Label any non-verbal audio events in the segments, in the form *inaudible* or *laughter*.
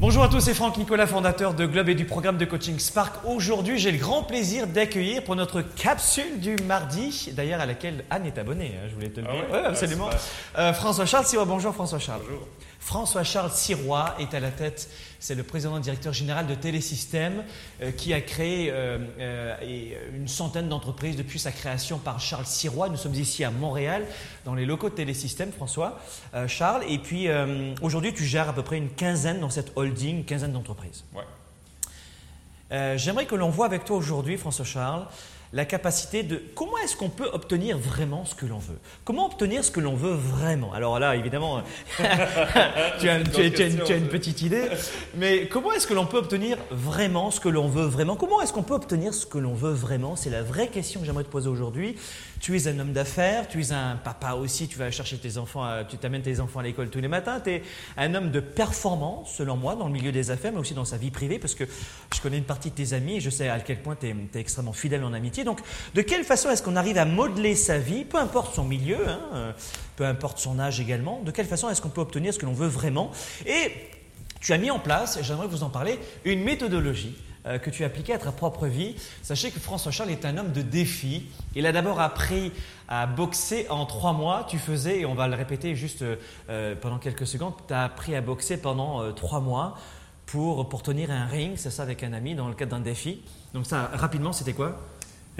Bonjour à tous, c'est Franck Nicolas, fondateur de Globe et du programme de coaching Spark. Aujourd'hui, j'ai le grand plaisir d'accueillir pour notre capsule du mardi, d'ailleurs à laquelle Anne est abonnée, hein, je voulais te le Ah dire. ouais Ouais, absolument. Euh, François-Charles Sirois, bonjour François-Charles. Bonjour. François-Charles Sirois est à la tête, c'est le président et directeur général de Télésystème euh, qui a créé euh, euh, une centaine d'entreprises depuis sa création par Charles Sirois. Nous sommes ici à Montréal, dans les locaux de Télésystème, François, Charles. Et puis aujourd'hui, tu gères à peu près une quinzaine dans cette holding, une quinzaine d'entreprises. Ouais. J'aimerais que l'on voit avec toi aujourd'hui, François Charles, la capacité de comment est-ce qu'on peut obtenir vraiment ce que l'on veut? Comment obtenir ce que l'on veut vraiment? Alors là, évidemment, *laughs* tu, as, une, petite idée, mais comment est-ce que l'on peut obtenir vraiment ce que l'on veut vraiment? Comment est-ce qu'on peut obtenir ce que l'on veut vraiment? C'est la vraie question que j'aimerais te poser aujourd'hui. Tu es un homme d'affaires, tu es un papa aussi, tu vas chercher tes enfants, tu t'amènes tes enfants à l'école tous les matins, tu es un homme de performance, selon moi, dans le milieu des affaires, mais aussi dans sa vie privée, parce que je connais une partie de tes amis et je sais à quel point tu es, extrêmement fidèle en amitié. Donc, de quelle façon est-ce qu'on arrive à modeler sa vie, peu importe son milieu, hein, euh, peu importe son âge également, de quelle façon est-ce qu'on peut obtenir ce que l'on veut vraiment Et tu as mis en place, et j'aimerais vous en parler, une méthodologie euh, que tu as appliquée à ta propre vie. Sachez que François Charles est un homme de défi. Il a d'abord appris à boxer en trois mois. Tu faisais, et on va le répéter juste euh, pendant quelques secondes, tu as appris à boxer pendant trois mois pour, pour tenir un ring, c'est ça, avec un ami dans le cadre d'un défi. Donc ça, rapidement, c'était quoi?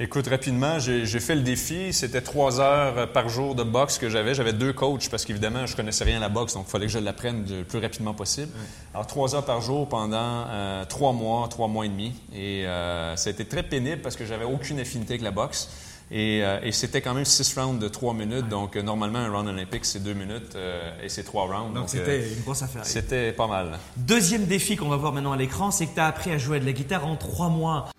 Écoute, rapidement, j'ai fait le défi. C'était trois heures par jour de boxe que j'avais. J'avais deux coachs parce qu'évidemment, je connaissais rien à la boxe, donc il fallait que je l'apprenne le plus rapidement possible. Alors, trois heures par jour pendant euh, trois mois, trois mois et demi. Et euh, ça a été très pénible parce que j'avais aucune affinité avec la boxe. Et, euh, et c'était quand même six rounds de trois minutes. Donc, euh, normalement, un round olympique, c'est deux minutes euh, et c'est trois rounds. Donc c'était une grosse affaire. c'était pas mal. Deuxième défi qu'on va voir maintenant à l'écran, c'est que tu as appris à jouer de la guitare en trois mois.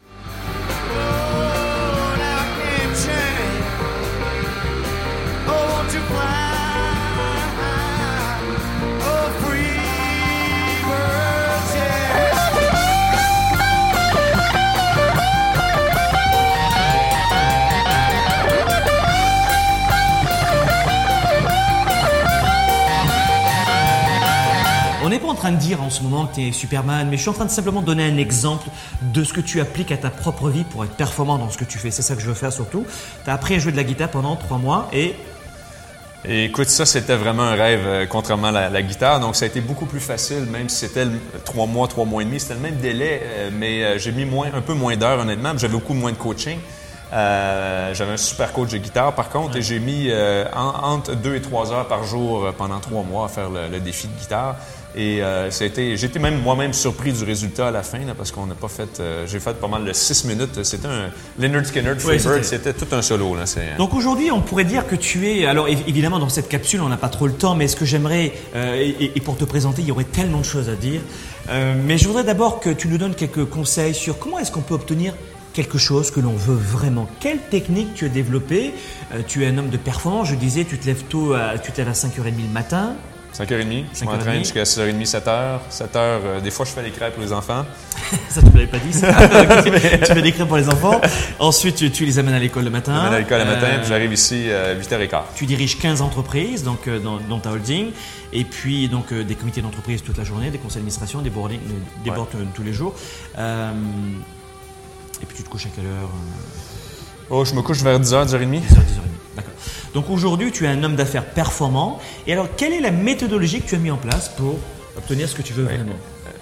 En train de dire en ce moment que tu es Superman, mais je suis en train de simplement donner un exemple de ce que tu appliques à ta propre vie pour être performant dans ce que tu fais. C'est ça que je veux faire surtout. Tu as appris à jouer de la guitare pendant trois mois et Et écoute, ça, c'était vraiment un rêve, euh, contrairement à la, guitare. Donc, ça a été beaucoup plus facile, même si c'était le- trois mois, trois mois et demi. C'était le même délai, euh, mais euh, j'ai mis moins, un peu moins d'heures, honnêtement. J'avais beaucoup moins de coaching. Euh, j'avais un super coach de guitare, par contre, et j'ai mis euh, en- entre deux et trois heures par jour euh, pendant trois mois à faire le défi de guitare. Et euh, j'étais même moi-même surpris du résultat à la fin, là, parce qu'on n'a pas fait. euh, j'ai fait pas mal de six minutes. C'était un Leonard Skinner Oui, c'était- tout un solo. Là, Donc aujourd'hui, on pourrait dire que tu es. Alors évi- évidemment, dans cette capsule, on n'a pas trop le temps, mais ce que j'aimerais, euh, et, et pour te présenter, il y aurait tellement de choses à dire. Euh, mais je voudrais d'abord que tu nous donnes quelques conseils sur comment est-ce qu'on peut obtenir quelque chose que l'on veut vraiment. Quelle technique tu as développée? Tu es un homme de performance, je disais, tu te lèves tôt, à, tu te lèves à 5h30 le matin. 5h30, je 5h30. m'entraîne jusqu'à 6h30, 7h. 7h, des fois, je fais les crêpes pour les enfants. *laughs* Ça, tu ne l'avais pas dit, ça. *laughs* tu fais des crêpes pour les enfants. Ensuite, tu, tu les amènes à l'école le matin. Je m'amène à l'école le matin, Euh, puis j'arrive ici à 8h15. Tu diriges 15 entreprises donc, euh, dans, dans ta holding, et puis donc, euh, des comités d'entreprise toute la journée, des conseils d'administration, des boarding, euh, des Ouais. boards euh, tous les jours. Euh, et puis tu te couches à quelle heure euh, Oh, je me couche vers 10h, 10h30. 10h, 10h30. D'accord. Donc aujourd'hui, tu es un homme d'affaires performant. Et alors, quelle est la méthodologie que tu as mis en place pour obtenir ce que tu veux vraiment?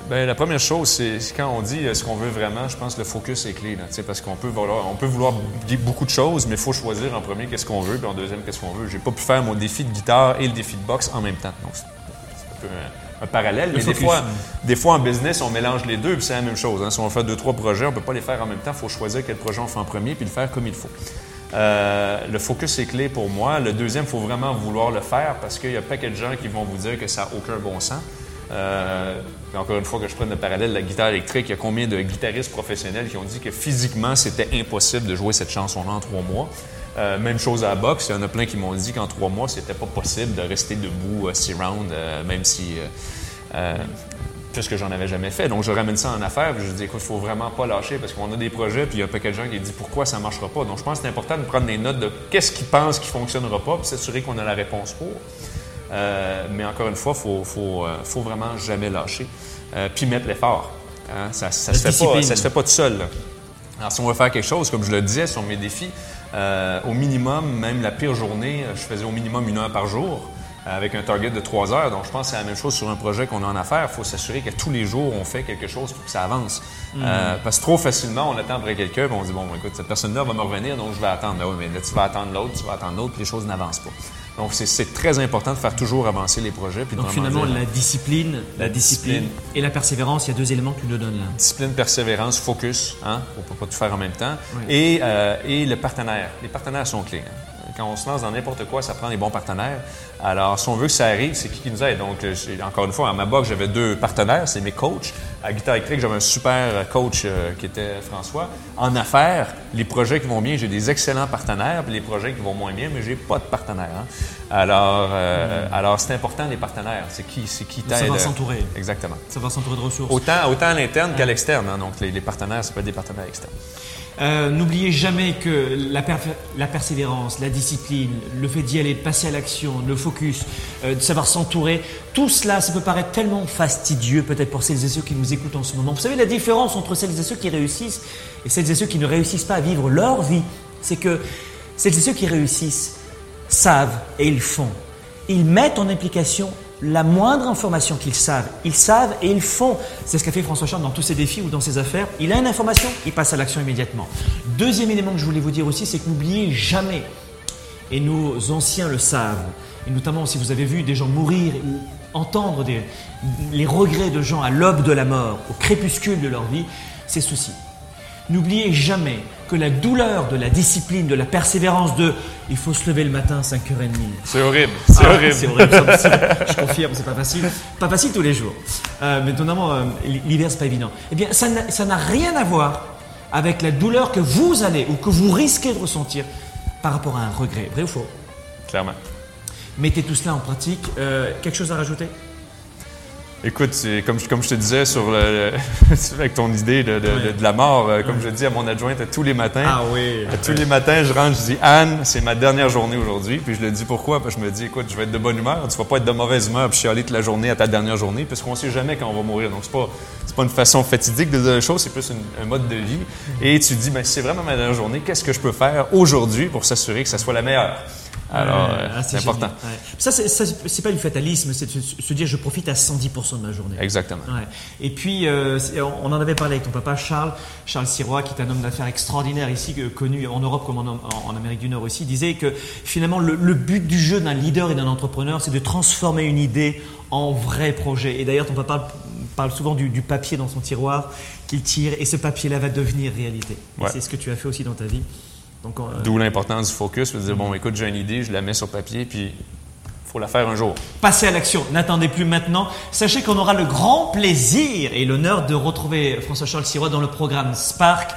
Ben, la première chose, c'est quand on dit euh, ce qu'on veut vraiment, je pense que le focus est clé. Là, parce qu'on peut vouloir, on peut vouloir beaucoup de choses, mais il faut choisir en premier qu'est-ce qu'on veut, puis en deuxième qu'est-ce qu'on veut. J'ai pas pu faire mon défi de guitare et le défi de boxe en même temps. Donc, c'est un peu un, un parallèle. Mais des fois, des fois, en business, on mélange les deux, puis c'est la même chose. hein. Si on fait deux, trois projets, on peut pas les faire en même temps. Il faut choisir quel projet on fait en premier, puis le faire comme il faut. Euh, le focus est clé pour moi. Le deuxième, il faut vraiment vouloir le faire parce qu'il y a pas de gens qui vont vous dire que ça n'a aucun bon sens. Euh, encore une fois, que je prenne le parallèle de la guitare électrique, il y a combien de guitaristes professionnels qui ont dit que physiquement, c'était impossible de jouer cette chanson-là en trois mois? Euh, même chose à la boxe, il y en a plein qui m'ont dit qu'en trois mois, c'était pas possible de rester debout six rounds, même si puisque j'en avais jamais fait. Donc, je ramène ça en affaires, puis je dis, écoute, il faut vraiment pas lâcher parce qu'on a des projets, puis il y a un paquet de gens qui disent pourquoi ça marchera pas? Donc, je pense que c'est important de prendre des notes de qu'est-ce qu'ils pensent qui fonctionnera pas, puis s'assurer qu'on a la réponse pour. Euh, mais encore une fois, il faut, faut, euh, faut, vraiment jamais lâcher. Euh, puis mettre l'effort. Hein. Ça ne se, fait pas, ça se fait pas tout seul. Là. Alors, si on veut faire quelque chose, comme je le disais sur mes défis, au minimum, même la pire journée, je faisais au minimum une heure par jour avec un target de trois heures. Donc, je pense que c'est la même chose sur un projet qu'on a en affaires. Il faut s'assurer que tous les jours, on fait quelque chose pour que ça avance. Mm. parce que trop facilement, on attend après quelqu'un on dit, bon, écoute, cette personne-là va me revenir, donc je vais attendre. Ben oui, mais là, tu vas attendre l'autre, tu vas attendre l'autre, puis les choses n'avancent pas. Donc, c'est très important de faire toujours avancer les projets. Puis Donc, finalement, la discipline, la, discipline, et la persévérance, il y a deux éléments que tu nous donnes là. Discipline, persévérance, focus. Hein? On ne peut pas tout faire en même temps. Et, euh, et, le partenaire. Les partenaires sont clés. Hein? Quand on se lance dans n'importe quoi, ça prend des bons partenaires. Alors, si on veut que ça arrive, c'est qui qui nous aide? Donc, euh, encore une fois, à ma box, j'avais deux partenaires, c'est mes coachs. À Guitare électrique, j'avais un super coach euh, qui était François. En affaires, les projets qui vont bien, j'ai des excellents partenaires, puis les projets qui vont moins bien, mais j'ai pas de partenaires. Hein. Alors, euh, mm. alors c'est important les partenaires. C'est qui, c'est qui t'aide. Ça va s'entourer. Exactement. Ça va s'entourer de ressources. Autant, autant à l'interne qu'à l'externe. Hein. Donc, les, les partenaires, ça peut être des partenaires externes. Euh, n'oubliez jamais que la, persévérance, la discipline, le fait d'y aller, de passer à l'action, le focus, euh, de savoir s'entourer, tout cela, ça peut paraître tellement fastidieux peut-être pour celles et ceux qui nous écoutent en ce moment. Vous savez, la différence entre celles et ceux qui réussissent et celles et ceux qui ne réussissent pas à vivre leur vie, c'est que celles et ceux qui réussissent savent et ils font. Ils mettent en application la moindre information qu'ils savent, ils savent et ils font. C'est ce qu'a fait François Charles dans tous ses défis ou dans ses affaires. Il a une information, il passe à l'action immédiatement. Deuxième élément que je voulais vous dire aussi, c'est que n'oubliez jamais, et nos anciens le savent, et notamment si vous avez vu des gens mourir ou entendre les regrets de gens à l'aube de la mort, au crépuscule de leur vie, c'est ceci. N'oubliez jamais que la douleur de la discipline, de la persévérance, de il faut se lever le matin à 5h30. C'est horrible, c'est ah, horrible. C'est horrible, je confirme, c'est pas facile. Pas facile tous les jours. Euh, mais notamment, euh, l'hiver, c'est pas évident. Eh bien, ça n'a rien à voir avec la douleur que vous allez ou que vous risquez de ressentir par rapport à un regret. Vrai ou faux? Clairement. Mettez tout cela en pratique. Euh, quelque chose à rajouter? Écoute, comme, comme je te disais sur le, *laughs* avec ton idée de, la mort, euh, comme je dis à mon adjointe tous les matins. Ah oui. tous les matins, je rentre, je dis Anne, c'est ma dernière journée aujourd'hui. Puis je le dis pourquoi? Parce que je me dis, écoute, je vais être de bonne humeur. Tu vas pas être de mauvaise humeur puis chialer toute la journée à ta dernière journée, puisqu'on sait jamais quand on va mourir. Donc c'est pas c'est pas une façon fatidique de dire les choses, c'est plus un mode de vie. Et tu dis, ben c'est vraiment ma dernière journée. Qu'est-ce que je peux faire aujourd'hui pour s'assurer que ça soit la meilleure? Alors, euh, ah, c'est important. Ça, c'est pas du fatalisme, c'est de se dire je profite à 110% de ma journée. Exactement. Et puis, euh, on en avait parlé avec ton papa Charles, Charles Sirois, qui est un homme d'affaires extraordinaire ici, connu en Europe comme en, Amérique du Nord aussi, disait que finalement le, but du jeu d'un leader et d'un entrepreneur, c'est de transformer une idée en vrai projet. Et d'ailleurs, ton papa parle souvent du, papier dans son tiroir qu'il tire, et ce papier-là va devenir réalité. C'est ce que tu as fait aussi dans ta vie. D'où l'importance du focus, de dire, bon, écoute, j'ai une idée, je la mets sur papier, puis il faut la faire un jour. Passez à l'action, n'attendez plus maintenant. Sachez qu'on aura le grand plaisir et l'honneur de retrouver François-Charles Sirois dans le programme Spark,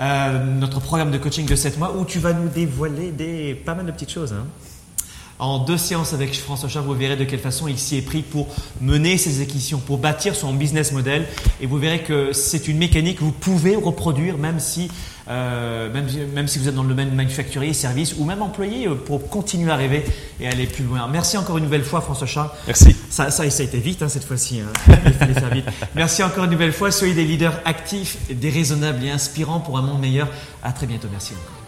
euh, notre programme de coaching de 7 mois, où tu vas nous dévoiler des, pas mal de petites choses. Hein. En deux séances avec François Charles, vous verrez de quelle façon il s'y est pris pour mener ses acquisitions, pour bâtir son business model. Et vous verrez que c'est une mécanique que vous pouvez reproduire même si euh, même, même, si vous êtes dans le domaine manufacturier, service ou même employé euh, pour continuer à rêver et aller plus loin. Merci encore une nouvelle fois François Charles. Merci. Ça, ça, ça a été vite hein, cette fois-ci. Hein. *laughs* Il fallait faire vite. Merci encore une nouvelle fois. Soyez des leaders actifs, déraisonnables et inspirants pour un monde meilleur. À très bientôt. Merci encore.